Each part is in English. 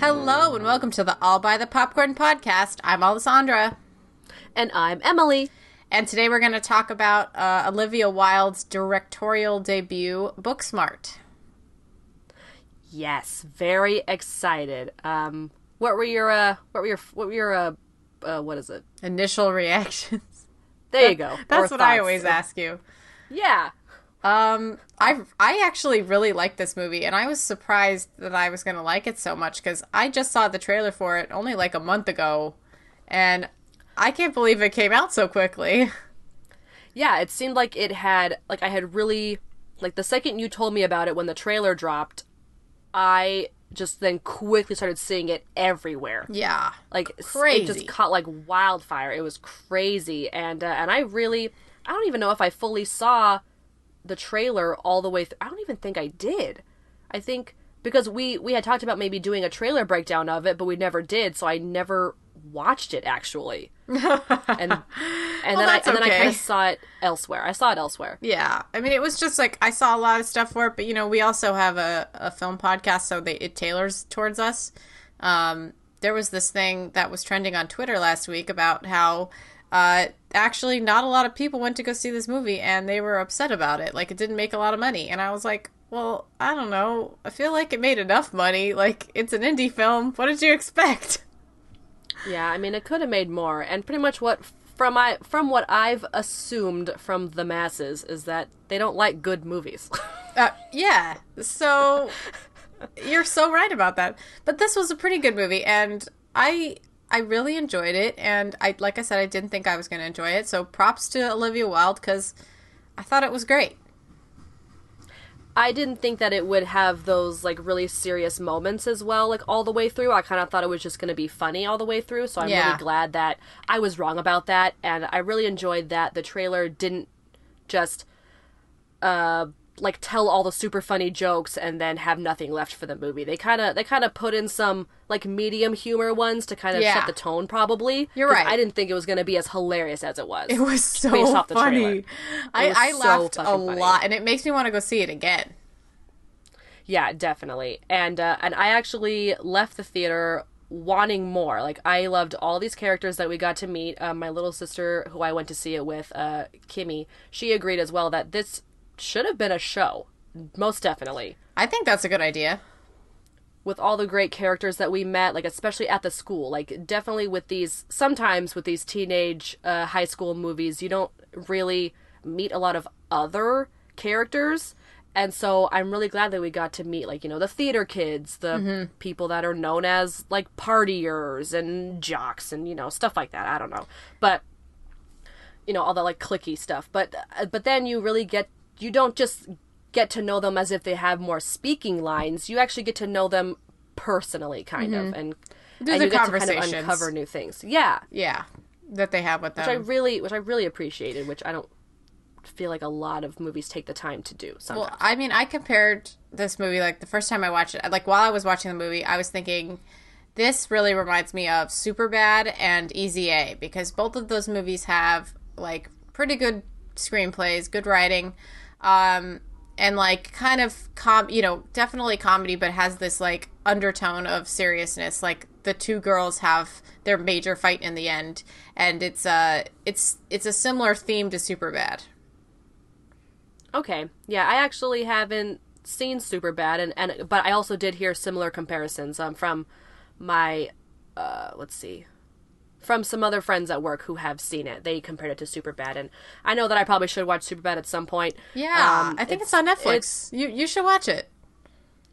Hello and welcome to the All by the Popcorn podcast. I'm Alessandra. And I'm Emily. And today we're going to talk about uh, Olivia Wilde's directorial debut, Booksmart. Yes, very excited. Um, what were your uh, what were your what were your uh, uh what is it? Initial reactions. There you go. That's what I always ask you. Yeah. Um, I I actually really like this movie, and I was surprised that I was going to like it so much because I just saw the trailer for it only like a month ago, and I can't believe it came out so quickly. Yeah, it seemed like it had like I had really like the second you told me about it when the trailer dropped, I just then quickly started seeing it everywhere. Yeah, Like s- it Crazy. just caught like wildfire. It was crazy, and uh, and I really I don't even know if I fully saw the trailer all the way through. I don't even think I did. I think because we we had talked about maybe doing a trailer breakdown of it, but we never did, so I never watched it actually. and and then I and then I kind of saw it elsewhere. I saw it elsewhere. Yeah, I mean, it was just like I saw a lot of stuff for it, but you know, we also have a, a film podcast, so they, it tailors towards us. Um, there was this thing that was trending on Twitter last week about how uh, actually not a lot of people went to go see this movie, and they were upset about it. Like it didn't make a lot of money, and I was like, well, I don't know. I feel like it made enough money. Like it's an indie film. What did you expect? Yeah, I mean it could have made more, and pretty much what from I from what I've assumed from the masses is that they don't like good movies. Uh, yeah. So you're so right about that. But this was a pretty good movie, and I I really enjoyed it. And I like I said, I didn't think I was going to enjoy it. So props to Olivia Wilde because I thought it was great. I didn't think that it would have those like really serious moments as well, like all the way through. I kind of thought it was just going to be funny all the way through. So I'm Yeah. really glad that I was wrong about that, and I really enjoyed that the trailer didn't just uh like tell all the super funny jokes and then have nothing left for the movie. They kind of they kind of put in some like medium humor ones to kind of Yeah. set the tone probably. You're right. I didn't think it was going to be as hilarious as it was. It was so based off the funny. trailer. I, I so laughed a funny. lot, and it makes me want to go see it again. Yeah, definitely. And uh, and I actually left the theater wanting more. Like I loved all these characters that we got to meet. Um, my little sister, who I went to see it with, uh, Kimmy, she agreed as well that this should have been a show. Most definitely. I think that's a good idea. With all the great characters that we met, like especially at the school, like definitely with these. Sometimes with these teenage uh, high school movies, you don't really meet a lot of other characters. And so I'm really glad that we got to meet, like, you know, the theater kids, the people that are known as, like, partiers and jocks and, you know, stuff like that. I don't know. But, you know, all the, like, clicky stuff. But, uh, but then you really get, you don't just get to know them as if they have more speaking lines. You actually get to know them personally, kind of. Mm-hmm. And, and you get to kind of uncover new things. Yeah. Yeah, that they have with them. Which I really, which I really appreciated, which I don't feel like a lot of movies take the time to do sometimes. Well, I mean, I compared this movie like the first time I watched it. Like while I was watching the movie, I was thinking this really reminds me of Superbad and Easy A because both of those movies have like pretty good screenplays, good writing, um, and like kind of com, you know, definitely comedy, but has this like undertone of seriousness. Like the two girls have their major fight in the end, and it's uh, it's it's a similar theme to Superbad. Okay. Yeah, I actually haven't seen Superbad and and but I also did hear similar comparisons um from my uh let's see from some other friends at work who have seen it. They compared it to Superbad and I know that I probably should watch Superbad at some point. Yeah, Um, I think it's, on Netflix. it's- you you should watch it.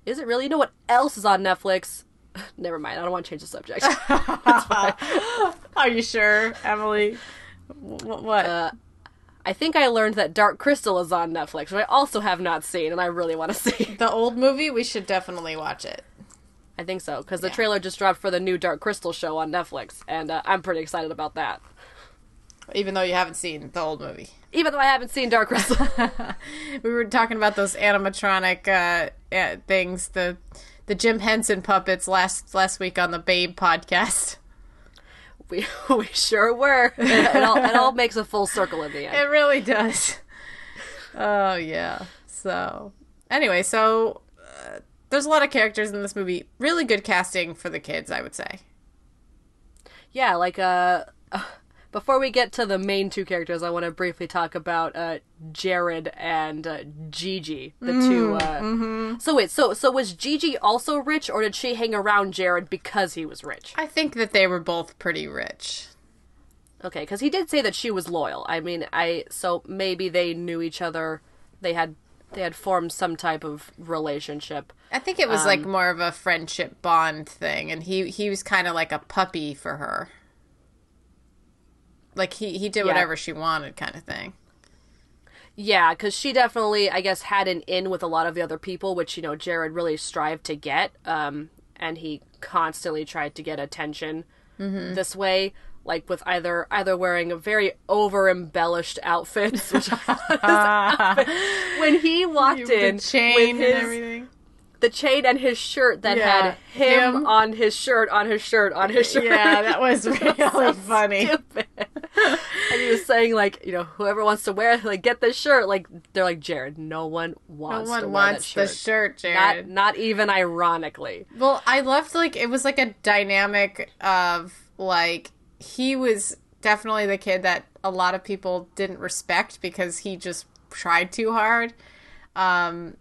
Is it really? You know what else is on Netflix? Never mind. I don't want to change the subject. Are you sure, Emily? What? what? Uh, I think I learned that Dark Crystal is on Netflix, which I also have not seen, and I really want to see. The old movie, we should definitely watch it. I think so because the trailer just dropped for the new Dark Crystal show on Netflix, and uh, I'm pretty excited about that. Even though you haven't seen the old movie. Even though I haven't seen Dark Crystal. We were talking about those animatronic uh, things, the the Jim Henson puppets last last week on the Babe podcast. we we sure were. It, it all it all makes a full circle in the end. It really does. Oh yeah. So anyway, so there's a lot of characters in this movie. Really good casting for the kids, I would say. Yeah, like uh, before we get to the main two characters, I want to briefly talk about uh Jared and uh, Gigi, the two. Uh... So wait, so so was Gigi also rich, or did she hang around Jared because he was rich? I think that they were both pretty rich. Okay, because he did say that she was loyal. I mean, I so maybe they knew each other. They had they had formed some type of relationship. I think it was like more of a friendship bond thing, and he he was kind of like a puppy for her. Like he he did Yeah. whatever she wanted, kind of thing. Yeah, because she definitely, I guess, had an in with a lot of the other people, which you know Jared really strived to get. Um, and he constantly tried to get attention this way, like with either either wearing a very over embellished outfits, which I thought his outfit- when he walked in the chain with his, and everything. the chain and his shirt that Yeah, had him, him. on his shirt, on his shirt, on his shirt. Yeah, that was really funny. and he was saying like, you know, whoever wants to wear, like, get this shirt. Like, they're like, Jared, no one wants. No one wants that the shirt. shirt, Not, Jared. not even ironically. Well, I loved like it was like a dynamic of like he was definitely the kid that a lot of people didn't respect because he just tried too hard. Um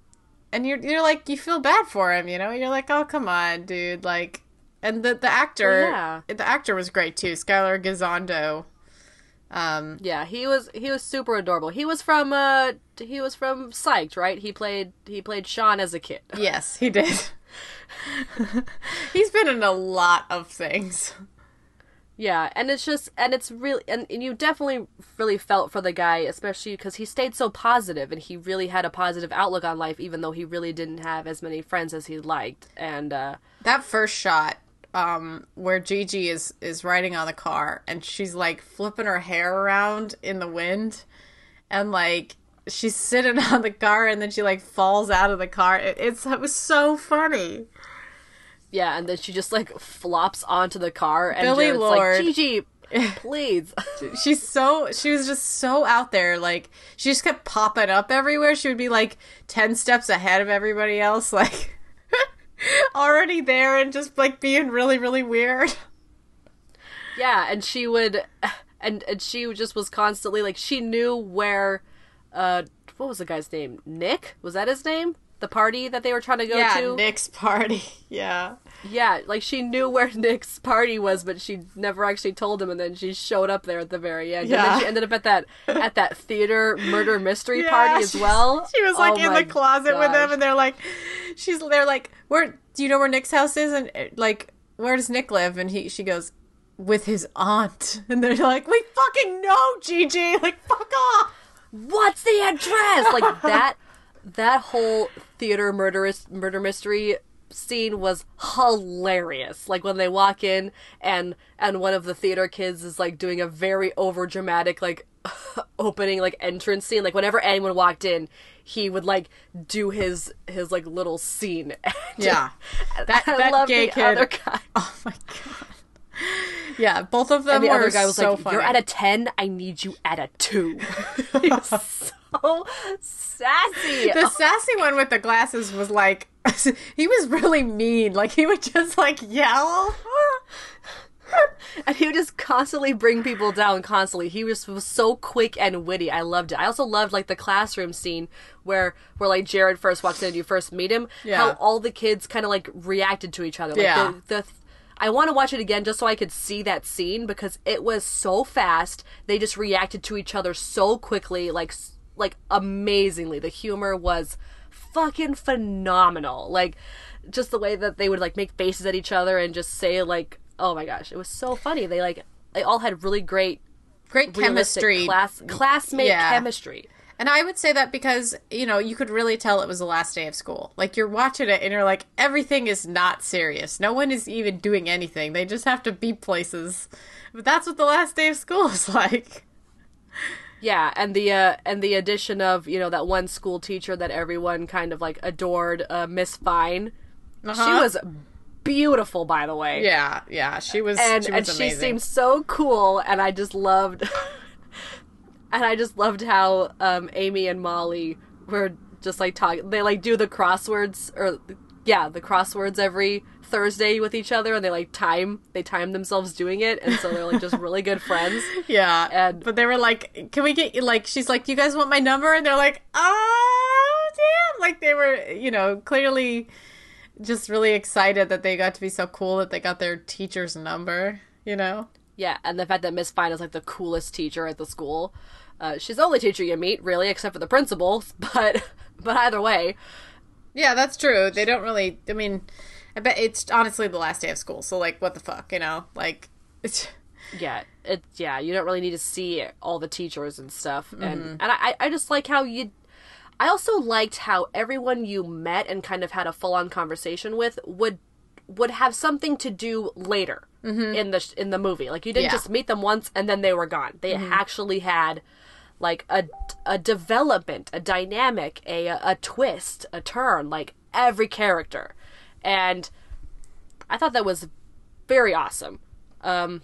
and you're you're like you feel bad for him, you know? You're like, "Oh, come on, dude." Like and the the actor Well, yeah. the actor was great too, Skyler Gisondo. Um Yeah, he was he was super adorable. He was from uh he was from Psych, right? He played he played Shawn as a kid. yes, he did. He's been in a lot of things. Yeah, and it's just and it's really and, and you definitely really felt for the guy, especially because he stayed so positive and he really had a positive outlook on life, even though he really didn't have as many friends as he liked. And uh, that first shot um where Gigi is is riding on the car and she's like flipping her hair around in the wind and like she's sitting on the car and then she like falls out of the car it, it's it was so funny yeah, and then she just like flops onto the car, and Billy Jared's Lord. like, Gigi, please. she's so she was just so out there like she just kept popping up everywhere she would be like 10 steps ahead of everybody else like already there and just like being really really weird Yeah, and she would, and and she just was constantly like she knew where, uh, what was the guy's name? Nick was that his name? The party that they were trying to go yeah to. Nick's party yeah Yeah, like she knew where Nick's party was, but she never actually told him, and then she showed up there at the very end. And Yeah. then she ended up at that at that theater murder mystery Yeah, party as well. She was like Oh in the closet with them, and they're like, she's they're like, where do you know where Nick's house is? And uh, like, where does Nick live? And he she goes with his aunt, and they're like, we fucking know, Gigi, like fuck off. What's the address? Like that that whole theater murderous murder mystery scene was hilarious. Like when they walk in and and one of the theater kids is like doing a very over dramatic like opening like entrance scene. Like whenever anyone walked in, he would like do his his like little scene. Yeah, that I that gay kid. Oh my god. Yeah, both of them And the other guy was so like, funny. "You're at a ten. I need you at a two. he was so sassy. the sassy one with the glasses was like, he was really mean. Like he would just like yell. and he would just constantly bring people down constantly he was, was so quick and witty i loved it i also loved like the classroom scene where where like jared first walks in and you first meet him Yeah. how all the kids kind of like reacted to each other like Yeah. the, the I want to watch it again just so I could see that scene because it was so fast. They just reacted to each other so quickly, like like amazingly. The humor was fucking phenomenal. Like just the way that they would like make faces at each other and just say like, "Oh my gosh, it was so funny." They like they all had really great Great chemistry. class classmate Yeah. chemistry. And I would say that because, you know, you could really tell it was the last day of school. Like, you're watching it and you're like, everything is not serious. No one is even doing anything. They just have to be places. But that's what the last day of school is like. Yeah, and the uh, and the addition of you know that one school teacher that everyone kind of like adored, uh, Miss Fine. She Uh-huh. was beautiful, by the way. Yeah, yeah. She was, and she and was she seemed so cool, and I just loved, and I just loved how um, Amy and Molly were just like talking. They like do the crosswords or yeah, the crosswords every Thursday with each other, and they like time they time themselves doing it, and so they're like just really good friends. Yeah, And- but they were like, "Can we get like?" She's like, "You guys want my number?" And they're like, "Oh, damn!" Like they were, you know, clearly just really excited that they got to be so cool that they got their teacher's number. You know? Yeah, and the fact that Miss Fine is like the coolest teacher at the school. Uh, she's the only teacher you meet, really, except for the principal. But but either way, Yeah, that's true. They don't really. I mean, I bet it's honestly the last day of school. So like, what the fuck, you know? Like, it's yeah, it yeah, you don't really need to see all the teachers and stuff. And mm-hmm. and I I just like how you. I also liked how everyone you met and kind of had a full on conversation with would would have something to do later mm-hmm. in the in the movie. Like you didn't Yeah. just meet them once and then they were gone. They mm-hmm. actually had like a a development, a dynamic, a a twist, a turn, like every character. And I thought that was very awesome. Um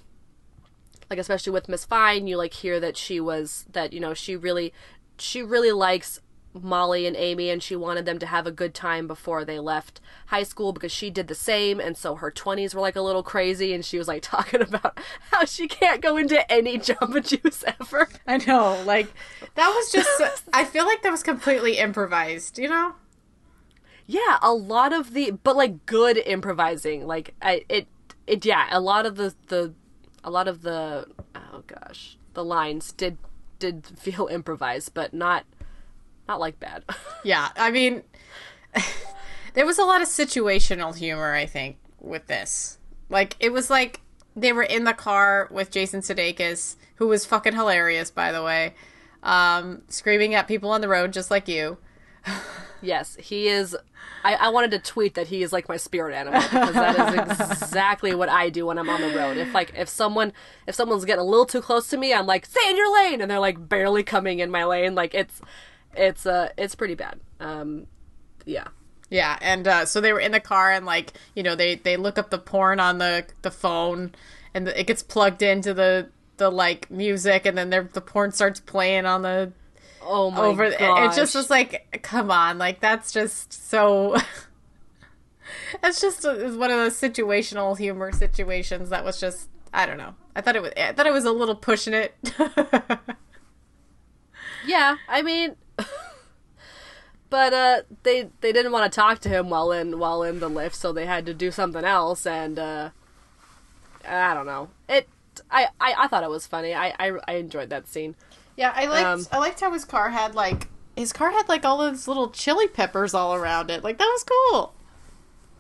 like especially with Miss Fine, you like hear that she was that you know she really she really likes Molly and Amy and she wanted them to have a good time before they left high school because she did the same and so her 20s were like a little crazy and she was like talking about how she can't go into any Jamba Juice ever. I know, like that was just. I feel like that was completely improvised. You know? Yeah, a lot of the but like good improvising. Like I it it yeah, a lot of the the a lot of the oh gosh, the lines did did feel improvised, but not not like bad. Yeah, I mean, there was a lot of situational humor, I think, with this. Like, it was like they were in the car with Jason Sudeikis, who was fucking hilarious, by the way, um, screaming at people on the road just like you. yes, he is I, I wanted to tweet that he is like my spirit animal because that is exactly what I do when I'm on the road. If like if someone if someone's getting a little too close to me, I'm like, stay in your lane and they're like barely coming in my lane. Like it's it's uh it's pretty bad. Um yeah. Yeah, and uh, so they were in the car, and like you know, they they look up the porn on the the phone, and it gets plugged into the the like music, and then the porn starts playing on the Oh my over. gosh. It just was like, come on, like that's just so. That's just a, it's one of those situational humor situations that was just I don't know. I thought it was I thought it was a little pushing it. Yeah, I mean, but uh, they they didn't want to talk to him while in while in the lift, so they had to do something else, and uh, I don't know. It I, I I thought it was funny. I I, I enjoyed that scene. yeah, I liked Um, I liked how his car had like his car had like all those little chili peppers all around it. Like that was cool.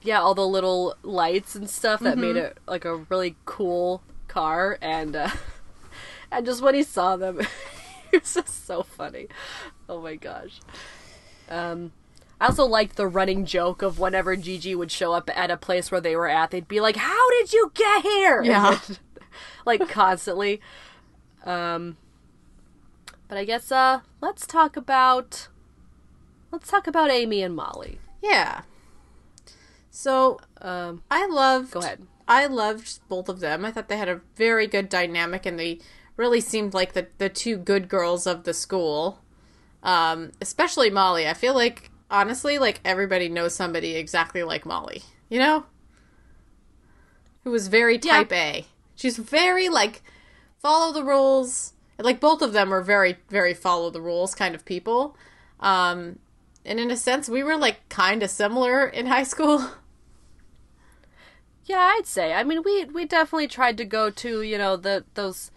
Yeah, all the little lights and stuff that Mm-hmm. made it like a really cool car, and uh, and just when he saw them, it was just so funny. Oh my gosh. Um, I also liked the running joke of whenever Gigi would show up at a place where they were at, they'd be like, "How did you get here?" Yeah. like constantly. Um, but I guess uh, let's talk about let's talk about Amy and Molly. Yeah. So Um, I loved. Go ahead. I loved both of them. I thought they had a very good dynamic, and they really seemed like the the two good girls of the school. Um, especially Molly. I feel like honestly, like everybody knows somebody exactly like Molly. You know, who was very type A. She's very like follow the rules. Like both of them were very very follow the rules kind of people. Um, and in a sense, we were like kind of similar in high school. Yeah, I'd say. I mean, we we definitely tried to go to you know the those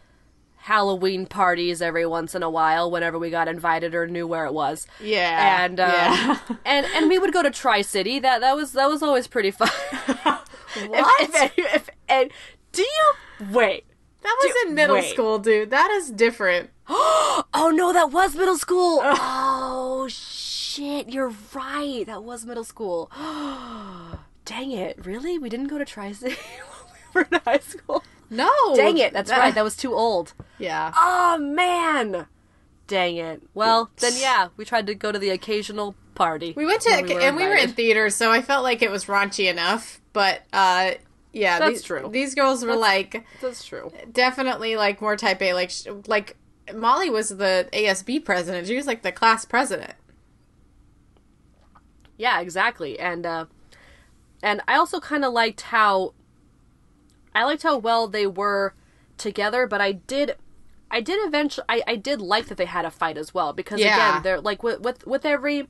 Halloween parties every once in a while whenever we got invited or knew where it was. Yeah, and uh, yeah. and and we would go to Tri City. That that was that was always pretty fun. What? If, if, if, and do you wait? That was Dude, in middle wait. school, dude. That is different. Oh no, that was middle school. oh shit, you're right. That was middle school. Dang it, really? We didn't go to Tri City when we were in high school. No. Dang it, that's right. That was too old. Yeah. Oh man. Dang it. Well, then yeah, we tried to go to the occasional party. We went to when and we were in theater, so I felt like it was raunchy enough. But uh, yeah, That's these, true. These girls were like That's true. definitely like more type A. Like like Molly was the ASB president. She was like the class president. Yeah, exactly. And uh and I also kind of liked how I liked how well they were together, but I did I did eventually I, I did like that they had a fight as well because Yeah. again, they're like with with with every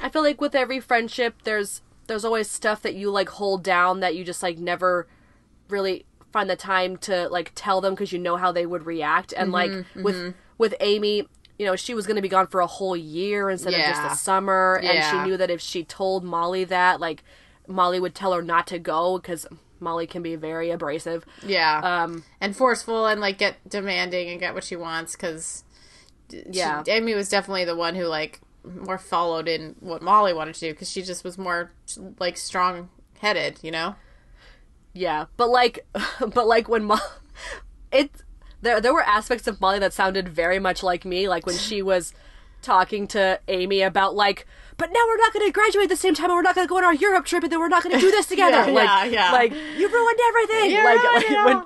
I feel like with every friendship there's there's always stuff that you like hold down that you just like never really find the time to like tell them because you know how they would react. And mm-hmm, like mm-hmm. with with Amy you know she was going to be gone for a whole year instead of just a summer and she knew that if she told Molly that like Molly would tell her not to go because Molly can be very abrasive Yeah. um and forceful and like get demanding and get what she wants because Yeah. Amy was definitely the one who like more followed in what Molly wanted to do because she just was more like strong headed, you know. yeah but like but like when Mo- it there there were aspects of Molly that sounded very much like me like when she was talking to Amy about like but now we're not going to graduate at the same time and we're not going to go on our Europe trip and then we're not going to do this together Yeah, like yeah, yeah. like you ruined everything Yeah, like, like know. when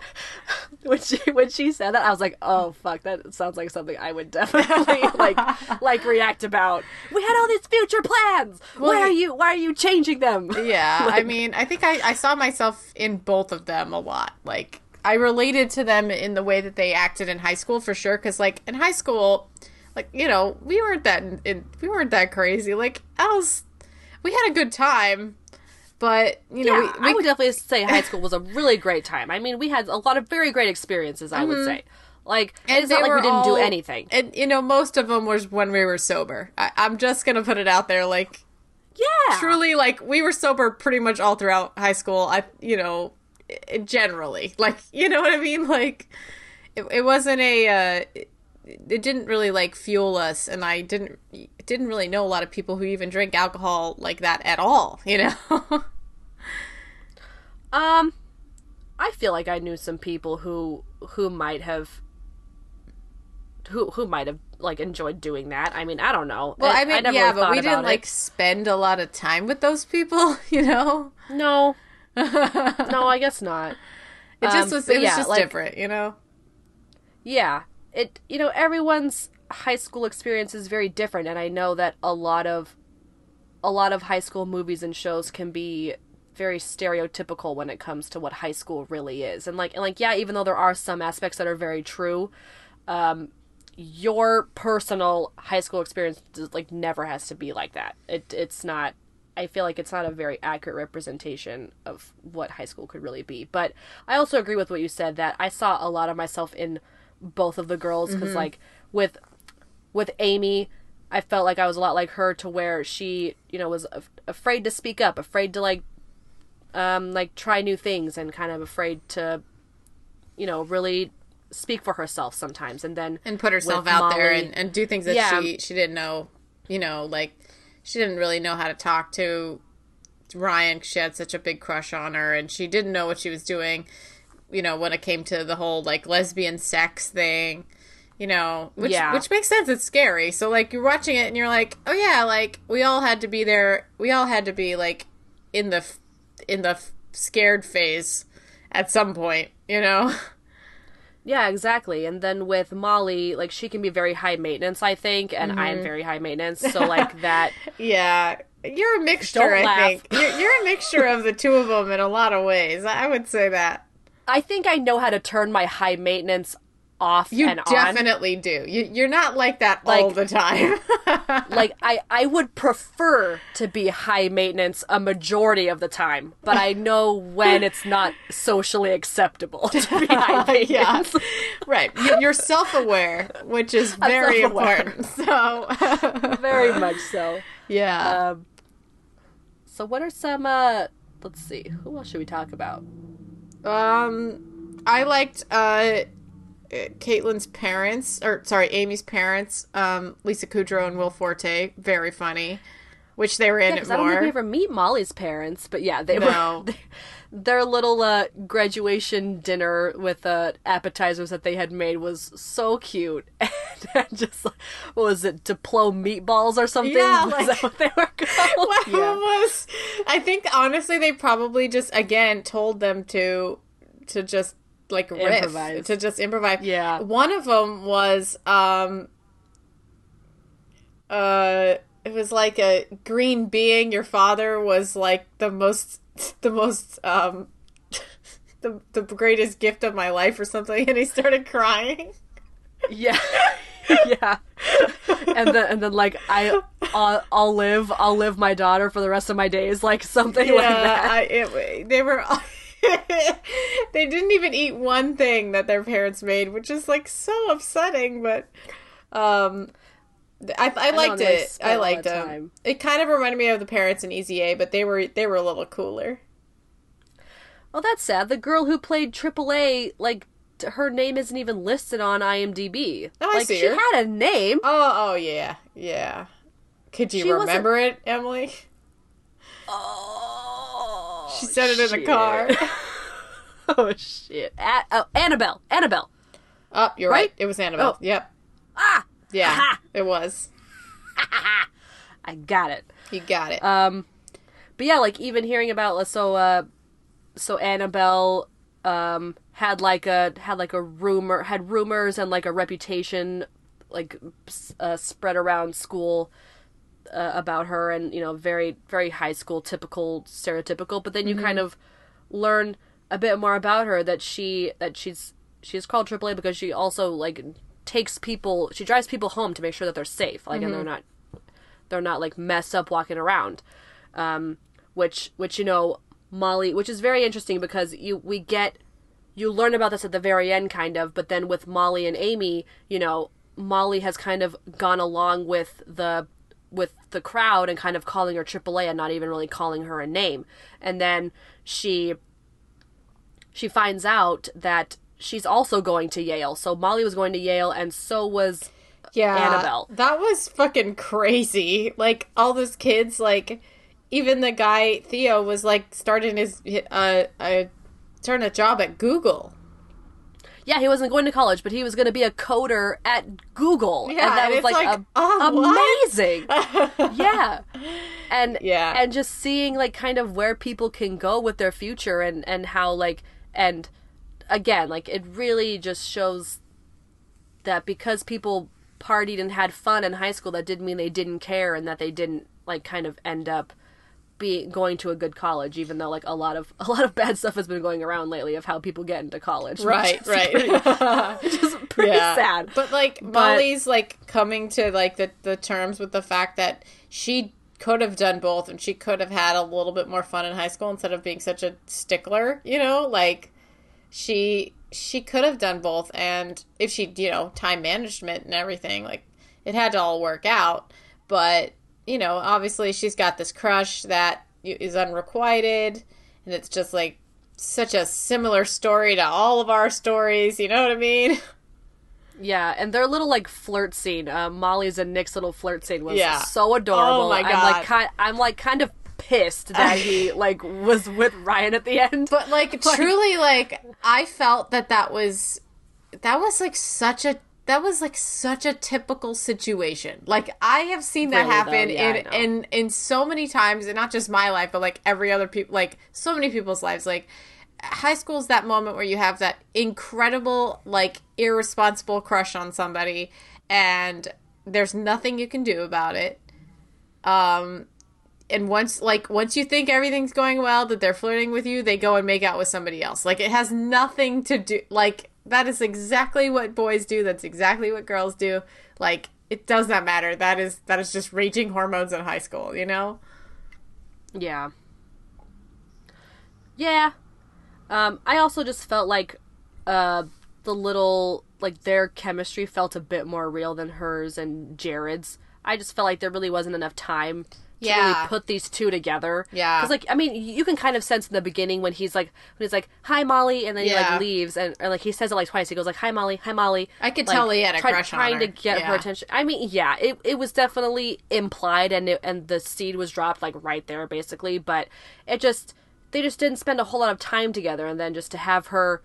when she when she said that I was like oh fuck that sounds like something I would definitely like like react about we had all these future plans why are you why are you changing them Yeah, I mean, I think I, I saw myself in both of them a lot. Like, I related to them in the way that they acted in high school for sure. Because, like, in high school, like you know, we weren't that in, we weren't that crazy. Like, I was, we had a good time, but you know, yeah, we, we I would definitely say high school was a really great time. I mean, we had a lot of very great experiences. I would say, like, And it's not like we didn't do anything. And you know, most of them was when we were sober. I, I'm just gonna put it out there, like Yeah, truly, like we were sober pretty much all throughout high school. I, you know, generally, like you know what I mean. Like it, it wasn't a. Uh, it, it didn't really like fuel us, and I didn't didn't really know a lot of people who even drink alcohol like that at all. You know. Um, I feel like I knew some people who who might have who who might have like enjoyed doing that. I mean, I don't know. Well, I mean, never yeah, really but we didn't about like spend a lot of time with those people. You know. No, no, I guess not. It just Um, was. It was yeah, just like- different. You know. Yeah. It you know, everyone's high school experience is very different and I know that a lot of a lot of high school movies and shows can be very stereotypical when it comes to what high school really is. And like and like yeah, even though there are some aspects that are very true, um your personal high school experience like never has to be like that. It it's not I feel like it's not a very accurate representation of what high school could really be. But I also agree with what you said that I saw a lot of myself in both of the girls because like with with Amy, I felt like I was a lot like her to where she, you know, was af- afraid to speak up, afraid to like um like try new things and kind of afraid to you know, really speak for herself sometimes. And then and put herself out there and, and do things that Yeah. she she didn't know you know like she didn't really know how to talk to Ryan 'cause she had such a big crush on her and she didn't know what she was doing you know when it came to the whole like lesbian sex thing you know which Yeah. which makes sense it's scary so like you're watching it and you're like oh yeah like we all had to be there we all had to be like in the f- in the f- scared phase at some point you know Yeah, exactly. And then with Molly, like she can be very high maintenance, I think, and I am mm-hmm. very high maintenance. So like that Yeah, you're a mixture. I think you're, you're a mixture of the two of them in a lot of ways. I would say that I think I know how to turn my high maintenance off you and on. definitely do. You, you're not like that all Like- the time. Like I I would prefer to be high maintenance a majority of the time, but I know when it's not socially acceptable to be high maintenance. yeah, right. You- You're self-aware, which is very important. So, Very much so. yeah. Um So what are some uh let's see, who else should we talk about? Um, I liked uh Kaitlyn's parents, or sorry, Amy's parents, um, Lisa Kudrow and Will Forte, very funny. Which they were in Yeah, it 'cause I don't think we ever meet Molly's parents, but yeah, they No. were their little uh, graduation dinner with uh, appetizers that they had made was so cute, and just like, what was it, Diplo meatballs or something? Yeah, Was like- that what they were called? What Yeah. was? I think honestly, they probably just again told them to to just like riff, Improvise. to just improvise. Yeah. One of them was um uh it was like a green being. Your father was like the most the most um the the greatest gift of my life or something, and he started crying. Yeah. yeah. And then and then like I I'll, I'll live I'll live my daughter for the rest of my days like something like that. I, it, they were. they didn't even eat one thing that their parents made, which is like so upsetting. But um, I, I liked it. I liked them. It kind of reminded me of the parents in Easy A, but they were they were a little cooler. Well, that's sad. The girl who played AAA, like, her name isn't even listed on IMDb. Oh, I see she her. had a name. Oh, oh yeah, yeah. Could you She wasn't- remember it, Emily? Oh, She said it in the car. oh shit! A- oh, Annabelle. Annabelle. Oh, you're right. Right? It was Annabelle. Oh. Yep. Ah, Yeah, Aha. it was. I got it. You got it. Um, but yeah, like even hearing about so uh, so Annabelle um had like a had like a rumor had rumors and like a reputation like uh, spread around school uh, about her and you know very very high school typical stereotypical but then you kind of learn a bit more about her that she that she's she's called AAA because she also like takes people she drives people home to make sure that they're safe like and they're not they're not like messed up walking around. Um which which you know Molly which is very interesting because you we get you learn about this at the very end kind of but then with Molly and Amy you know Molly has kind of gone along with the with the crowd and kind of calling her AAA and not even really calling her a name. And then she she finds out that she's also going to Yale so Molly was going to Yale and so was yeah Annabelle. that was fucking crazy like all those kids like even the guy theo was like starting his uh, uh starting a job at google Yeah, he wasn't going to college, but he was going to be a coder at Google, Yeah, and that and was like, like, a- oh, amazing. yeah, and Yeah. and just seeing like kind of where people can go with their future, and and how like and again like it really just shows that because people partied and had fun in high school, that didn't mean they didn't care, and that they didn't like kind of end up be going to a good college, even though like a lot of a lot of bad stuff has been going around lately of how people get into college. right right pretty, which is pretty sad. but like molly's like coming to like the, the terms with the fact that she could have done both and she could have had a little bit more fun in high school instead of being such a stickler you know like she she could have done both and if she you know time management and everything like it had to all work out but you know obviously she's got this crush that is unrequited and it's just like such a similar story to all of our stories you know what i mean Yeah, and their little like flirt scene, uh, Molly's and Nick's little flirt scene was Yeah. so adorable. Oh my I'm God. like kind, I'm like kind of pissed that he like was with Ryan at the end. But like, truly, like I felt that that was that was like such a that was like such a typical situation. Like I have seen that Really, happen yeah, in in in so many times, and not just my life, but like every other people, like so many people's lives. Like high school is that moment where you have that incredible, like irresponsible crush on somebody, and there's nothing you can do about it. Um, and once like once you think everything's going well that they're flirting with you they go and make out with somebody else like it has nothing to do like that is exactly what boys do that's exactly what girls do like it does not matter that is that is just raging hormones in high school you know Yeah. Yeah. Um, I also just felt like uh, the little like their chemistry felt a bit more real than hers and Jared's. I just felt like there really wasn't enough time to Yeah. really put these two together. Yeah. because like I mean, you can kind of sense in the beginning when he's like when he's like hi Molly, and then he like leaves and or like he says it like twice. He goes like hi Molly, hi Molly. I could like, tell he had a try- crush on trying her. to get her attention. I mean, yeah, it it was definitely implied, and it, and the seed was dropped like right there, basically. But it just they just didn't spend a whole lot of time together, and then just to have her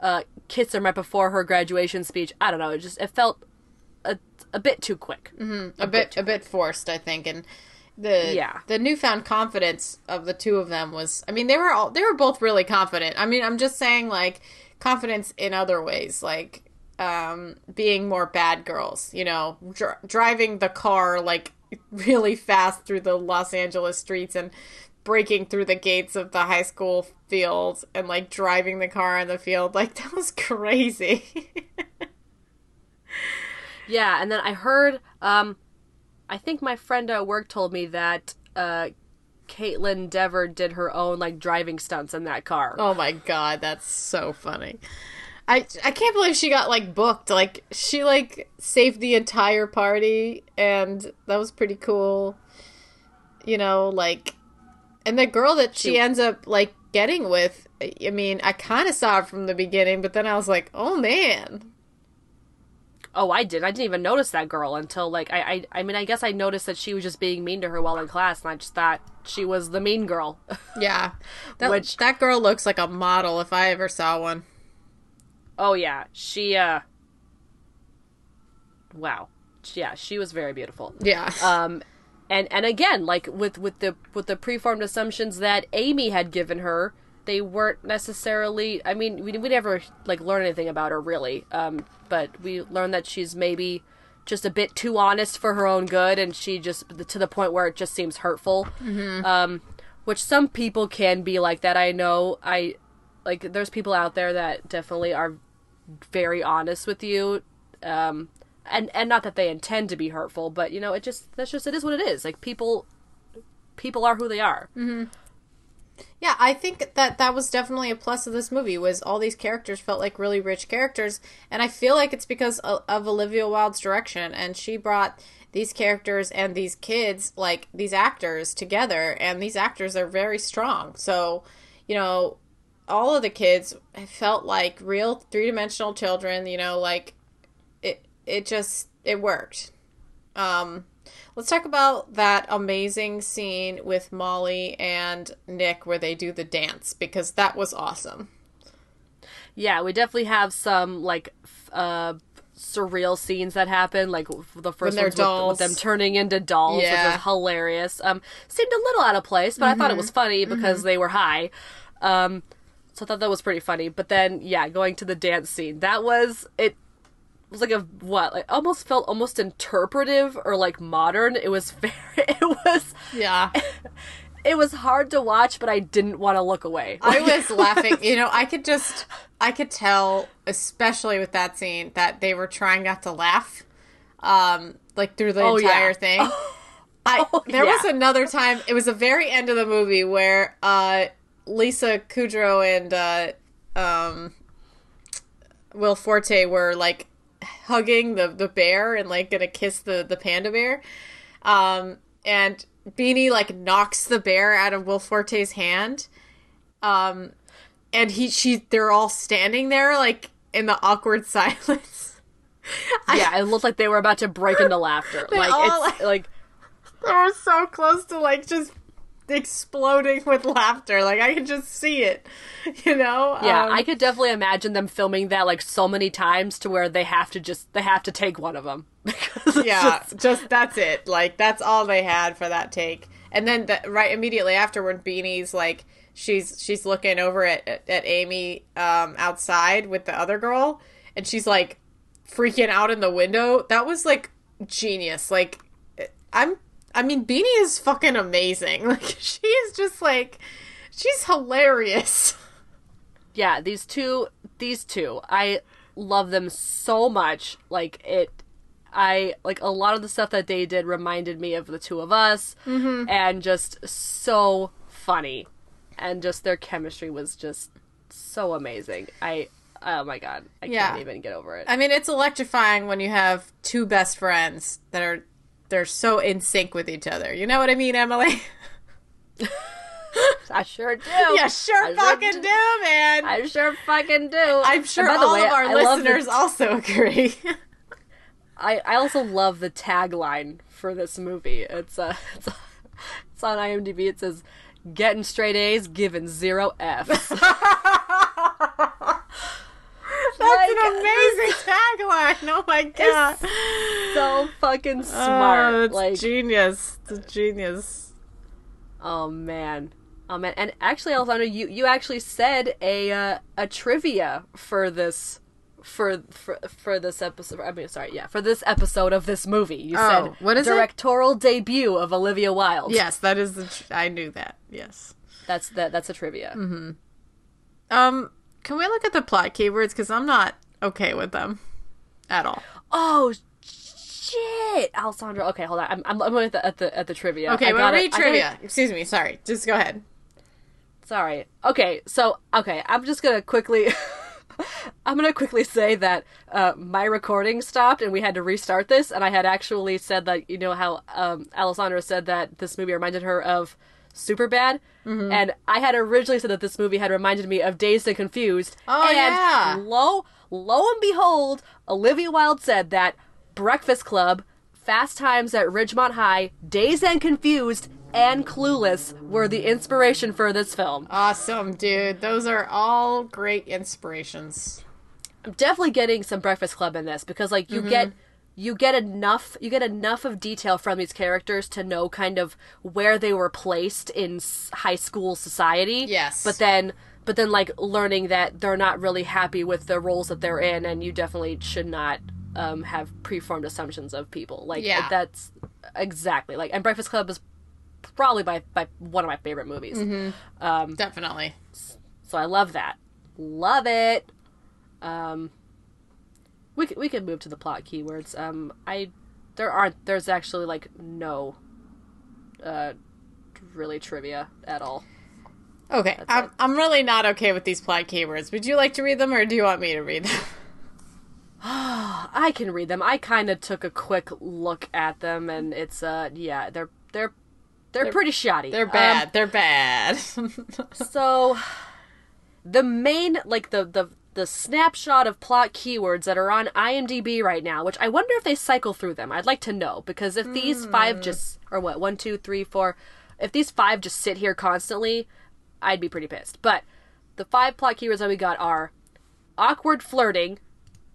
uh, kiss him right before her graduation speech, I don't know. It just it felt a a bit too quick. a bit a bit forced, I think, and the Yeah. the newfound confidence of the two of them was. I mean, they were all they were both really confident. I mean, I'm just saying like confidence in other ways, like um, being more bad girls. You know, dr- driving the car like really fast through the Los Angeles streets and breaking through the gates of the high school field and like driving the car in the field like that was crazy Yeah, and then I heard, um, I think my friend at work told me that uh, Kaitlyn Dever did her own like driving stunts in that car. Oh my god, that's so funny. I I can't believe she got like booked. Like she like saved the entire party and that was pretty cool. You know, like and the girl that she She- ends up like getting with, I mean, I kind of saw it from the beginning, but then I was like, "Oh man." Oh, I did. I didn't even notice that girl until like I, I I mean I guess I noticed that she was just being mean to her while in class, and I just thought she was the mean girl. Yeah. That Which- that girl looks like a model if I ever saw one. oh yeah, she uh. Wow. Yeah, she was very beautiful. Yeah. um and and again like with with the with the preformed assumptions that amy had given her they weren't necessarily i mean we, we never like learn anything about her really. Um but we learned that she's maybe just a bit too honest for her own good and she just to the point where it just seems hurtful. Um which some people can be like that. I know i like there's people out there that definitely are very honest with you. Um and and not that they intend to be hurtful but you know it just that's just it is what it is. Like people people are who they are Yeah, I think that that was definitely a plus of this movie was all these characters felt like really rich characters, and I feel like it's because of, of Olivia Wilde's direction, and she brought these characters and these kids, like these actors, together, and these actors are very strong. So, you know, all of the kids felt like real three dimensional children. You know, like it. It just it worked. Um, let's talk about that amazing scene with Molly and Nick where they do the dance because that was awesome. yeah we definitely have some like uh surreal scenes that happen like the first ones with, with them turning into dolls Yeah. which was hilarious. Um seemed a little out of place but i thought it was funny because they were high. Um so i thought that was pretty funny. But then yeah going to the dance scene. That was it was like a what like almost felt almost interpretive or like modern it was very it was Yeah. it was hard to watch but i didn't want to look away I was laughing. You know, I could just, I could tell, especially with that scene, that they were trying not to laugh, um, like through the Oh, yeah. entire thing. I Oh, there was another time. It was the very end of the movie where uh, Lisa Kudrow and uh, um, Will Forte were like hugging the the bear and like gonna kiss the the panda bear, um, and Beanie like knocks the bear out of Will Forte's hand, um, and he she they're all standing there like in the awkward silence. yeah it looked like they were about to break into laughter. Like all, it's like They were so close to like just exploding with laughter. Like I could just see it, you know. Yeah, Um, I could definitely imagine them filming that like so many times to where they have to just they have to take one of them because yeah, just- just, that's it. Like that's all they had for that take. And then the, right immediately afterward, Beanie's like she's she's looking over at at Amy um, outside with the other girl, and she's like freaking out in the window. That was like genius. Like I'm. I mean, Beanie is fucking amazing. Like she is just like she's hilarious. yeah. These two, these two, I love them so much. Like it, I like a lot of the stuff that they did reminded me of the two of us, Mm-hmm. and just so funny, and just their chemistry was just so amazing. I. Oh my god, I Yeah. can't even get over it. I mean, it's electrifying when you have two best friends that are they're so in sync with each other. You know what I mean, Emily? I sure do. yeah, sure I fucking do. do, man. I sure fucking do. I'm sure And by the all way, of our I love the- listeners also agree. I, I also love the tagline for this movie. It's uh, it's, it's on IMDb. It says, "Getting straight A's, giving zero F's." That's an amazing tagline. Oh my god. so fucking Oh, smart. it's like, genius. It's genius. oh man, oh man. And actually, Alessandro, you you actually said a uh, a trivia for this. For, for for this episode, I mean, sorry, yeah, for this episode of this movie, you Oh, said what is it? directorial debut of Olivia Wilde. Yes, that is the. Tr- I knew that. Yes. that's that. That's a trivia. Mm-hmm. Um, can we look at the plot keywords? Because I'm not okay with them at all. Oh shit, Alessandra. Okay, hold on. I'm I'm, I'm at the at the, at the trivia. Okay, well, read I got it. trivia. Excuse me. Sorry. Just go ahead. Sorry. Okay, so okay, I'm just gonna quickly. I'm gonna quickly say that uh, my recording stopped and we had to restart this, and I had actually said that you know how um, Alessandra said that this movie reminded her of Superbad, Mm-hmm. and I had originally said that this movie had reminded me of Dazed and Confused. Oh, and yeah. Lo, lo and behold, Olivia Wilde said that Breakfast Club, Fast Times at Ridgemont High, Dazed and Confused, and Clueless were the inspiration for this film. Awesome, dude. Those are all great inspirations. I'm definitely getting some Breakfast Club in this because like Mm-hmm. you get you get enough you get enough of detail from these characters to know kind of where they were placed in high school society. Yes. But then but then like learning that they're not really happy with the roles that they're in and you definitely should not um, have preformed assumptions of people. Like Yeah. that's exactly like and Breakfast Club is probably by, by one of my favorite movies. Mm-hmm. Definitely. So I love that. Love it. Um, we could, we could move to the plot keywords. Um, I there aren't there's actually like no uh really trivia at all. Okay, I'm, it. I'm really not okay with these plot keywords. Would you like to read them, or do you want me to read them? I can read them. I kind of took a quick look at them, and it's uh yeah they're they're they're, pretty shoddy. They're Um, bad. They're bad. So the main like the the the snapshot of plot keywords that are on IMDb right now, which I wonder if they cycle through them. I'd like to know because if these five hmm. just or what one two three four, if these five just sit here constantly, I'd be pretty pissed. But the five plot keywords that we got are awkward flirting,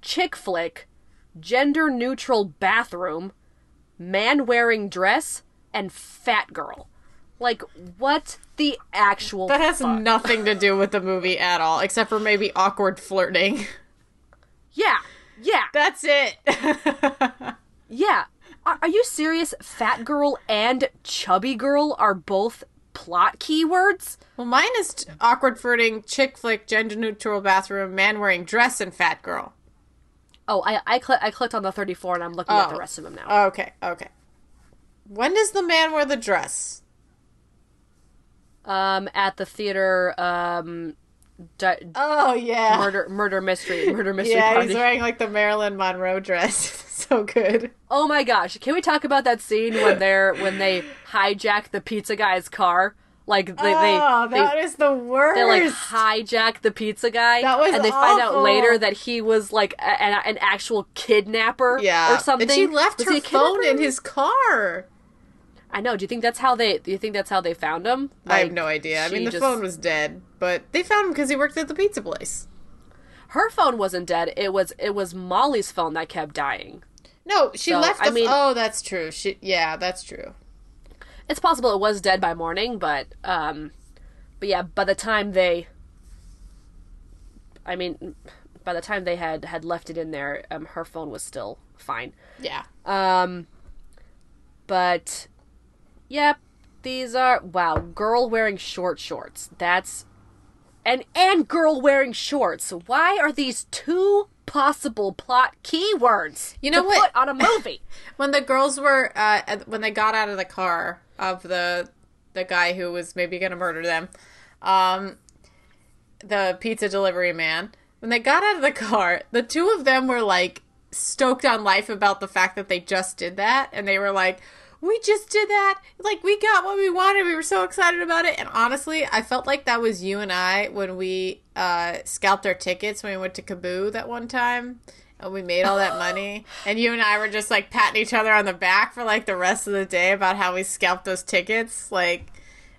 chick flick, gender neutral bathroom, man wearing dress, and fat girl. Like what the actual that has fuck? nothing to do with the movie at all, except for maybe awkward flirting. Yeah. Yeah. That's it. Yeah. Are, are you serious? Fat girl and chubby girl are both plot keywords? well, mine is t- awkward flirting, chick flick, gender neutral bathroom, man wearing dress, and fat girl. Oh, I I, cl- I clicked on the 34 and I'm looking at the Oh. rest of them now. Okay, okay. When does the man wear the dress? Um at the theater um di- Oh yeah, murder murder mystery murder mystery yeah. party. He's wearing like the Marilyn Monroe dress. so good. Oh my gosh, can we talk about that scene when they're when they hijack the pizza guy's car? Like they oh, they, that they is the worst. they like hijack the pizza guy That was and they find out later that he was like a, an, an actual kidnapper yeah, or something and she left Was her phone in his car. I know do you think that's how they do you think that's how they found him I have no idea. I mean, the just- phone was dead, but they found him because he worked at the pizza place. her phone wasn't dead it was it was molly's phone that kept dying No, she So, left. I The mean- oh, that's true. She, yeah, that's true. it's possible it was dead by morning but um but yeah by the time they i mean by the time they had had left it in there um her phone was still fine Yeah. Um, but yep, these are wow. Girl wearing short shorts. That's and and girl wearing shorts. Why are these two possible plot keywords? You know what? Put on a movie. when the girls were uh, when they got out of the car of the the guy who was maybe going to murder them um the pizza delivery man when they got out of the car the two of them were like stoked on life about the fact that they just did that and they were like we just did that. Like we got what we wanted. We were so excited about it. And honestly i felt like that was you and i when we uh scalped our tickets when we went to KAABOO that one time and we made all that money. And you and i were just like patting each other on the back for like the rest of the day about how we scalped those tickets. Like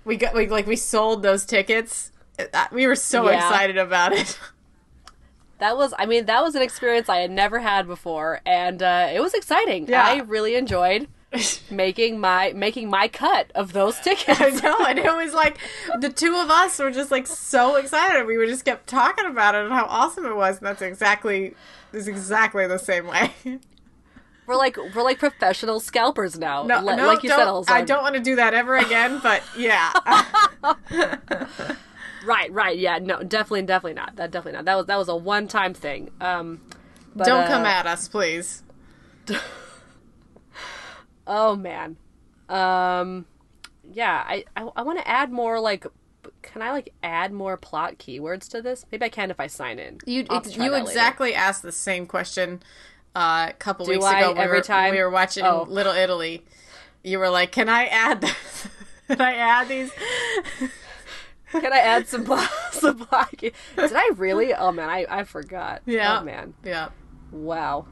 we got we like we sold those tickets. Uh, we were so Yeah. excited about it. That was, I mean, that was an experience I had never had before, and uh, it was exciting. Yeah. I really enjoyed making my making my cut of those tickets. I know, and it was like the two of us were just like so excited. We were just kept talking about it and how awesome it was, and that's exactly is exactly the same way. We're like we're like professional scalpers now. No, no, like you said, Elsa. I don't want to do that ever again. But yeah, Right, right, yeah, no, definitely, definitely not. That definitely not. That was that was a one time thing. Um, but, don't uh, come at us, please. Oh man, um, yeah, I I, I want to add more like. Can I like add more plot keywords to this? Maybe I can if I sign in. You I'll have to try you that later. exactly asked the same question uh, a couple Do weeks I ago. when every we were, time? we were watching Oh. Little Italy. You were like, "Can I add? This? Can I add these?" Can I add some plot? some key- Did I really? Oh man, I I forgot. Yeah. Oh man. Yeah. Wow.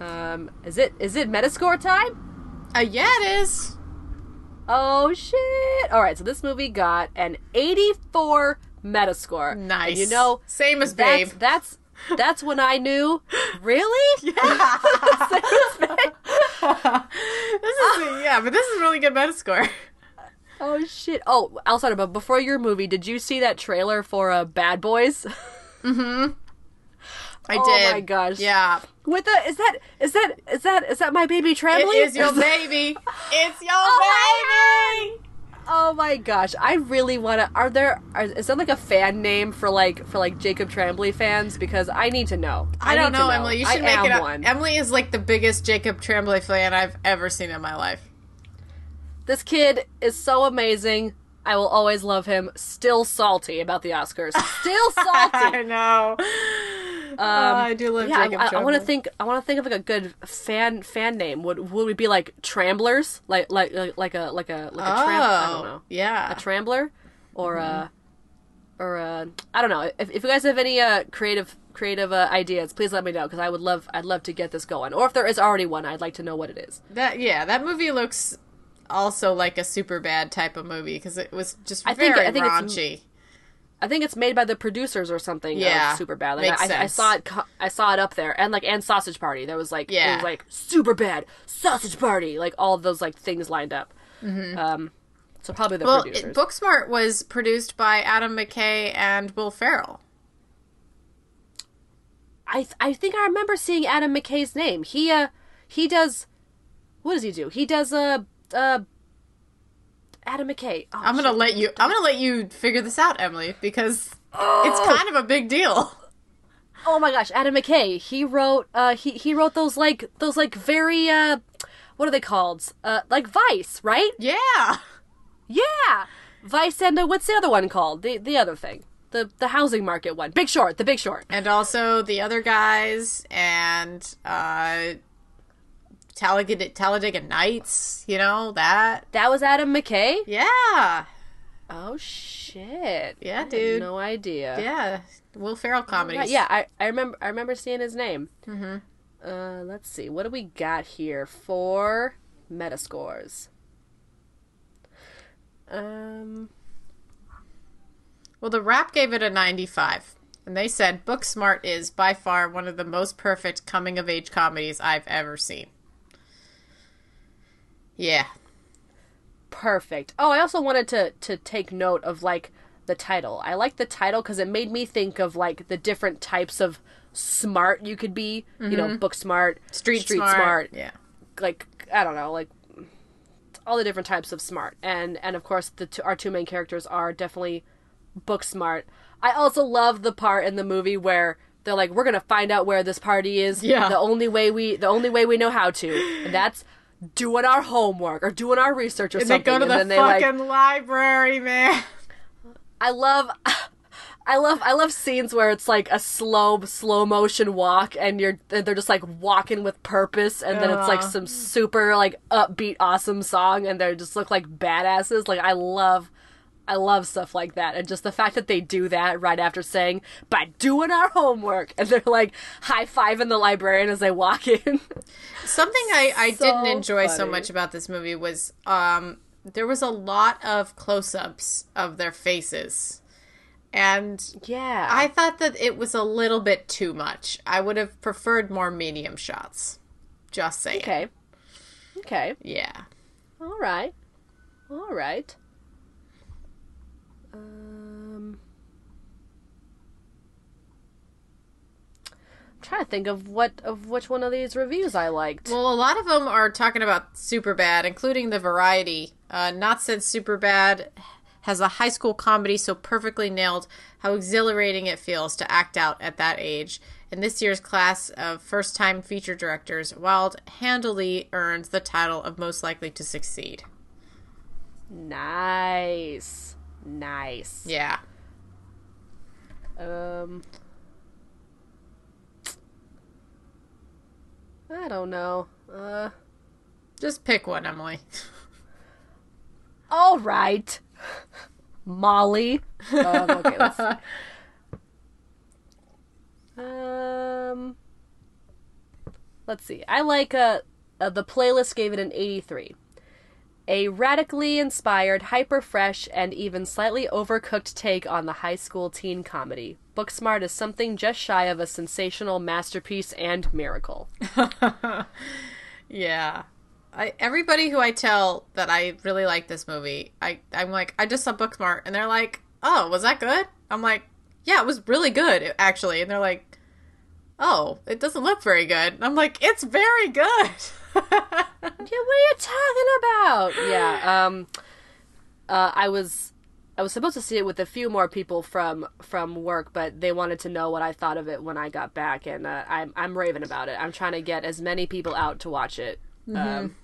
Um, is it is it Metascore time? Uh, yeah, it is. Oh shit! All right, so this movie got an 84 Metascore. Nice. And you know, same as Babe. that's that's that's when I knew. Really? Yeah. this is yeah, but this is really good Metascore. Oh shit! Oh, Alessandra, but before your movie, did you see that trailer for uh, Bad Boys? I Oh did. my gosh. Yeah, With the is that is that is that is that my baby it Tremblay? is your baby. It's your Oh baby. Oh my gosh, I really want to. Are there? Are, is there like a fan name for like for like Jacob Tremblay fans? Because I need to know. I, don't need to know, Emily. You should I make it up. one. Emily is like the biggest Jacob Tremblay fan I've ever seen in my life. This kid is so amazing. I will always love him. Still salty about the Oscars. Still salty. I know. Oh, I do love Um, yeah, Jacob I, I, Tremblay. want to think. I want to think of like a good fan fan name. Would would we be like Tramblers? Like like like, like a like a like a Oh, tram? I don't know. yeah. a Trambler, or uh or uh I don't know. If, if you guys have any uh creative creative uh, ideas, please let me know because I would love I'd love to get this going. Or if there is already one, I'd like to know what it is. That yeah, that movie looks also like a super bad type of movie because it was just I think- very I think it's- raunchy. I think it's made by the producers or something. Yeah, super bad. Like makes I, I sense. saw it. I saw it up there, and like and Sausage Party. That was like Yeah. it was like super bad Sausage Party. Like all those like things lined up. Um, so probably the Mm-hmm. Well, producers. it, Booksmart was produced by Adam McKay and Will Ferrell. I th- I think I remember seeing Adam McKay's name. He uh he does what does he do? He does uh uh Adam McKay. Oh, I'm gonna shit. let you. I'm gonna let you figure this out, Emily, because Oh. it's kind of a big deal. Oh my gosh, Adam McKay. He wrote uh he he wrote those like those like very uh what are they called? Uh like Vice, right? Yeah. Yeah. Vice and uh, what's the other one called? The the other thing. The the housing market one. Big Short, the Big Short. And also the other guys and uh Talladega, Talladega Nights, you know, that. That was Adam McKay? Yeah. Oh shit. Yeah, I had dude. no idea. Yeah. Will Ferrell comedies. Right, yeah, I, I remember I remember seeing his name. Mm-hmm. Uh, let's see, what do we got here for Metascores? Um, Well, the Wrap gave it a 95. And they said Booksmart is by far one of the most perfect coming of age comedies I've ever seen. Yeah. perfect. Oh, I also wanted to to take note of like the title. I like the title because it made me think of like the different types of smart you could be. You know, mm-hmm. book smart, Street, street smart. Yeah. like I don't know, like all the different types of smart, and and of course the two, our two main characters are definitely book smart. I also love the part in the movie where they're like, we're gonna find out where this party is. Yeah. The only way we the only way we know how to, and that's doing our homework or doing our research or And they go to and the then they like fucking library, man. I love I love I love scenes where it's like a slow slow motion walk and you're they're just like walking with purpose and then it's like some super like upbeat awesome song and they just look like badasses. Like I love I love stuff like that and just the fact that they do that right after saying by doing our homework and they're like high fiving the librarian as they walk in. Something I, I So didn't enjoy so much about this movie was um, there was a lot of close ups of their faces. And yeah. I thought that it was a little bit too much. I would have preferred more medium shots. Just saying. okay. Okay. Yeah. All right. All right. Um, I'm trying to think of what of which one of these reviews I liked. Well, a lot of them are talking about Superbad, including the Variety. Uh, Not since Superbad has a high school comedy so perfectly nailed how exhilarating it feels to act out at that age. And this year's class of first time feature directors, Wilde handily earns the title of most likely to succeed. nice, nice. Yeah. Um, I don't know. Uh, Just pick one, Emily. all right, Molly. Um, okay, let's. Um, let's see. I like uh, uh the playlist gave it an 83. A radically inspired, hyper fresh, and even slightly overcooked take on the high school teen comedy. Booksmart is something just shy of a sensational masterpiece and miracle. Yeah. I everybody who I tell that I really like this movie, I I'm like I just saw Booksmart and they're like, "Oh, was that good?" I'm like, "Yeah, it was really good actually." And they're like, "Oh, it doesn't look very good." And I'm like, "It's very good." Yeah, what are you talking about? Yeah, um, uh, I was, I was supposed to see it with a few more people from from work, but they wanted to know what I thought of it when I got back, and uh, I'm I'm raving about it. I'm trying to get as many people out to watch it, um,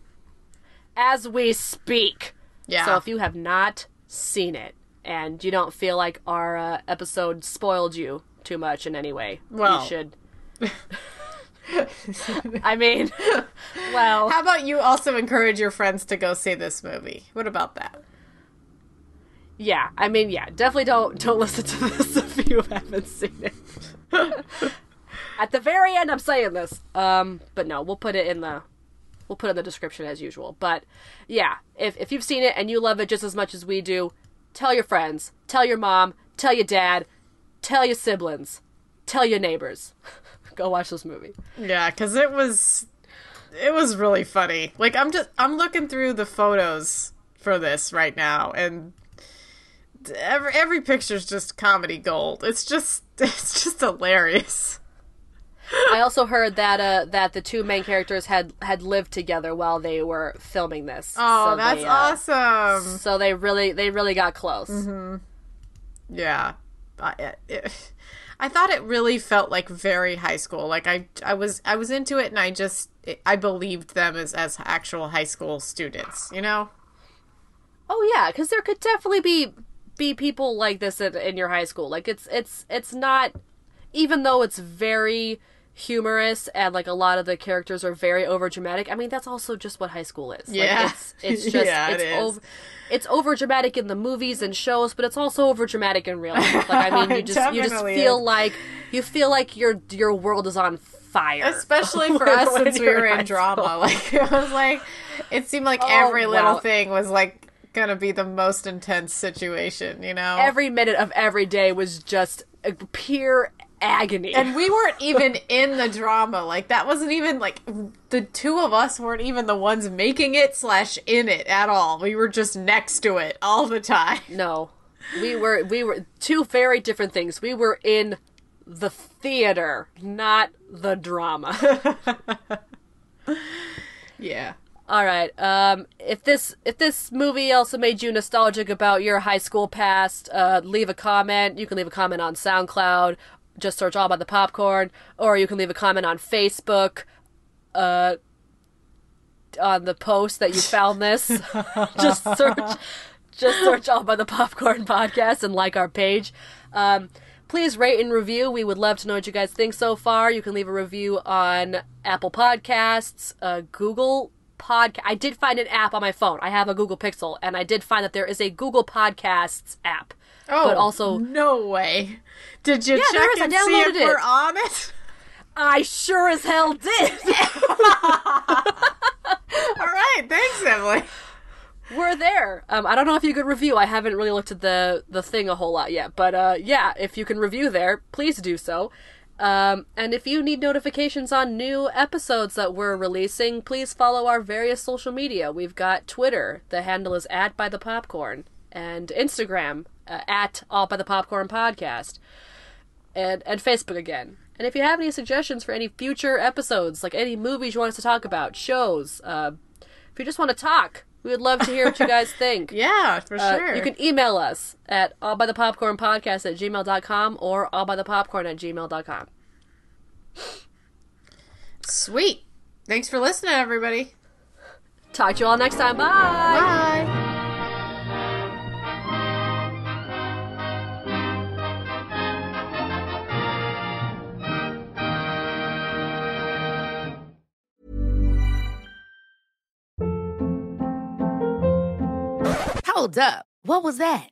as we speak. yeah. So if you have not seen it and you don't feel like our uh, episode spoiled you too much in any way, Well. you should. I mean, well, How about you also encourage your friends to go see this movie? What about that? Yeah, I mean, yeah, definitely don't don't listen to this if you haven't seen it. At the very end, I'm saying this. Um, but no, we'll put it in the we'll put it in the description as usual. But yeah, if if you've seen it and you love it just as much as we do, tell your friends, tell your mom, tell your dad, tell your siblings, tell your neighbors. Go watch this movie. Yeah, because it was it was really funny. Like I'm just I'm looking through the photos for this right now, and every every picture's just comedy gold. It's just it's just hilarious. I also heard that uh that the two main characters had had lived together while they were filming this. Oh, So that's they, uh, awesome. So they really they really got close. Yeah, I, it, I thought it really felt like very high school. Like I I was I was into it, and I just I believed them as as actual high school students. You know. Oh yeah, because there could definitely be be people like this in, in your high school. Like it's it's it's not even though it's very humorous and like a lot of the characters are very over dramatic. I mean that's also just what high school is. Yeah. Like, it's it's just Yeah, it it's over it's over dramatic in the movies and shows, but it's also over dramatic in real life. Like I mean you just you just feel is. like you feel like your your world is on fire. especially for us since we were in drama. school. Like it was like it seemed like Oh, every little thing was like gonna be the most intense situation, you know. Every minute of every day was just pure agony. and we weren't even in the drama. Like that wasn't even like the two of us weren't even the ones making it slash in it at all. We were just next to it all the time. No. We were we were two very different things. We were in the theater, not the drama. Yeah. All right. Um if this if this movie also made you nostalgic about your high school past, uh leave a comment. You can leave a comment on SoundCloud. Just search all about the popcorn or you can leave a comment on Facebook uh on the post that you found this. just search just search all by the popcorn podcast and like our page. Um, please rate and review. We would love to know what you guys think so far. You can leave a review on Apple Podcasts, uh, Google Podcast. I did find an app on my phone. I have a Google Pixel, and I did find that there is a Google Podcasts app. Oh, but also no way. Did you Yeah, check is. And see if we're on it? I sure as hell did. All right, thanks, Emily. We're there. Um, I don't know if you could review. I haven't really looked at the the thing a whole lot yet, but uh, yeah, if you can review there, please do so. Um, and if you need notifications on new episodes that we're releasing, please follow our various social media. We've got Twitter. The handle is at by the popcorn, and Instagram uh, at all by the popcorn podcast, and and Facebook again. And if you have any suggestions for any future episodes, like any movies you want us to talk about, shows, uh, if you just want to talk, we would love to hear what you guys think. Yeah, for Uh, sure. You can email us at allbythepopcornpodcast at gmail.com or allbythepopcorn at gmail.com. Sweet. Thanks for listening, everybody. Talk to you all next time. Bye. Bye. Hold up. What was that?